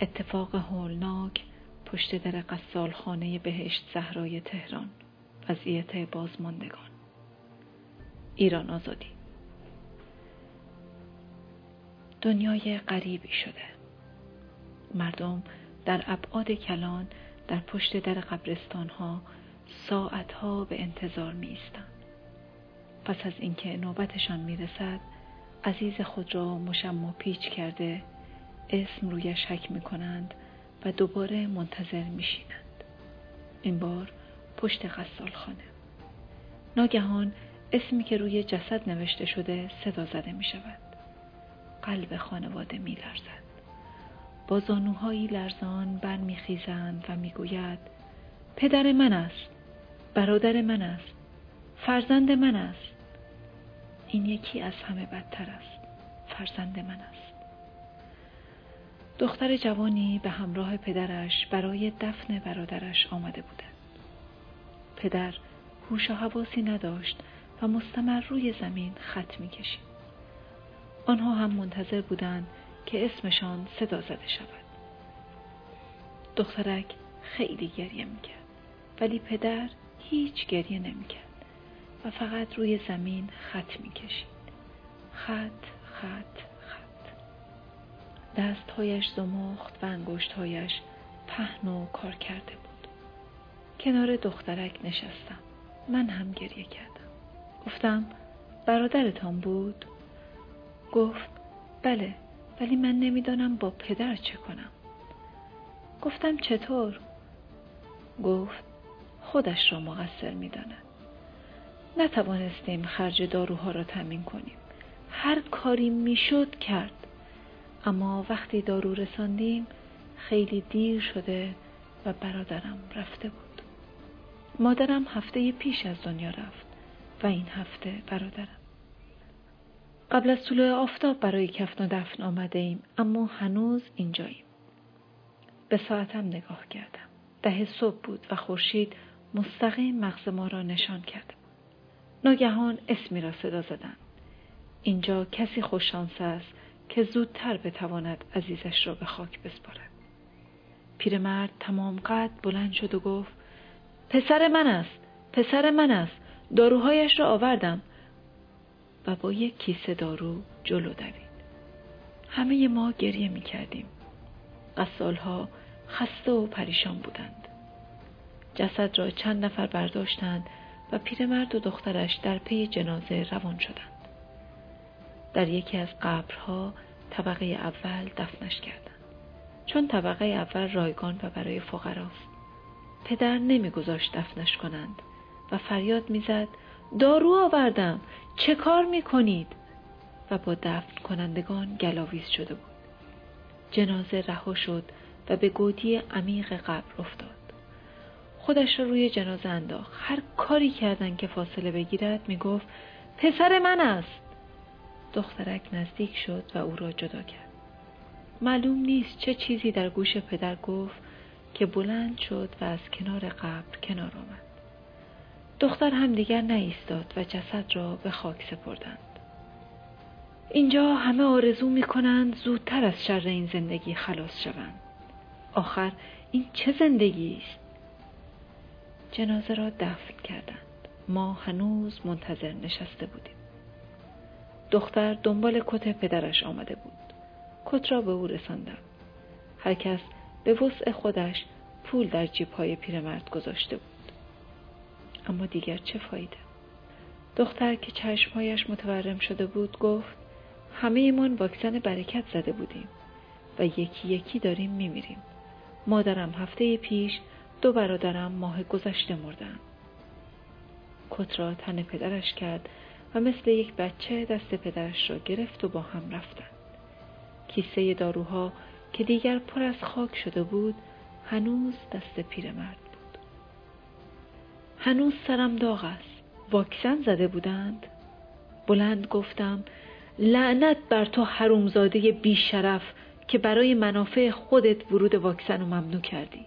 اتفاق هولناک پشت در قصالخانه بهشت زهرای تهران. وضعیت بازماندگان. ایران آزادی. دنیای غریبی شده. مردم در ابعاد کلان در پشت در قبرستان ها ساعت ها به انتظار می پس از اینکه نوبتشان می رسد عزیز خود را مشما پیچ کرده اسم رویش حک می کنند و دوباره منتظر می شینند. این بار پشت غسال خانه. ناگهان اسمی که روی جسد نوشته شده صدا زده می شود. قلب خانواده می لرزد. با زانوهایی لرزان برمیخیزند و می‌گوید پدر من است برادر من است فرزند من است این یکی از همه بدتر است فرزند من است دختر جوانی به همراه پدرش برای دفن برادرش آمده بودند پدر هوش و حواسی نداشت و مستمر روی زمین خط می‌کشید. آنها هم منتظر بودند که اسمشان صدا زده شود. دخترک خیلی گریه می‌کرد ولی پدر هیچ گریه نمی‌کرد و فقط روی زمین خط می‌کشید. خط دستهایش زمخت و انگشتهایش پهن و کار کرده بود. کنار دخترک نشستم. من هم گریه کردم. گفتم برادرتان بود؟ گفت بله ولی من نمی‌دانم با پدر چه کنم. گفتم چطور؟ گفت خودش را مقصر می‌داند. نتوانستیم خرج داروها را تمین کنیم. هر کاری می‌شد کرد. اما وقتی دارو رساندیم خیلی دیر شده و برادرم رفته بود. مادرم هفته پیش از دنیا رفت و این هفته برادرم. قبل از طلوع آفتاب برای کفن و دفن آمده ایم اما هنوز اینجاییم. به ساعتم نگاه کردم. ده صبح بود و خورشید مستقیم مغز ما را نشان کرد. ناگهان اسمی را صدا زدند اینجا کسی خوششانس است که زودتر بتواند عزیزش را به خاک بسپارد. پیرمرد تمام قد بلند شد و گفت پسر من است پسر من است داروهایش را آوردم. و با یک کیسه دارو جلو دوید. همه ما گریه می کردیم. قصالها خسته و پریشان بودند. جسد را چند نفر برداشتند و پیرمرد و دخترش در پی جنازه روان شدند. در یکی از قبرها طبقه اول دفنش کردند. چون طبقه اول رایگان و برای فقراست پدر نمیگذاشت دفنش کنند و فریاد می‌زد دارو آوردم چه کار می‌کنید؟ و با دفن کنندگان گلاویز شده بود. جنازه رها شد و به گودی عمیق قبر افتاد. خودش را روی جنازه انداخت. هر کاری کردن که فاصله بگیرد می‌گفت پسر من است. دخترک نزدیک شد و او را جدا کرد. معلوم نیست چه چیزی در گوش پدر گفت که بلند شد و از کنار قبر کنار آمد. دختر هم دیگر نایستاد و جسد را به خاک سپردند. اینجا همه آرزو می کنند زودتر از شر این زندگی خلاص شوند. آخر این چه زندگی است؟ جنازه را دفن کردند. ما هنوز منتظر نشسته بودیم. دختر دنبال کت پدرش آمده بود. کت را به او رساندم. هر کس به وسع خودش پول در جیب های پیرمرد گذاشته بود. اما دیگر چه فایده؟ دختر که چشمهایش متورم شده بود گفت همه ایمان واکسن برکت زده بودیم و یکی یکی داریم میمیریم. مادرم هفته پیش دو برادرم ماه گذشته مردن کت را تن پدرش کرد و مثل یک بچه دست پدرش را گرفت و با هم رفتند. کیسه داروها که دیگر پر از خاک شده بود هنوز دست پیرمرد بود. هنوز سرم داغ است. واکسن زده بودند؟ بلند گفتم لعنت بر تو حرومزاده بیشرف که برای منافع خودت ورود واکسن رو ممنوع کردی.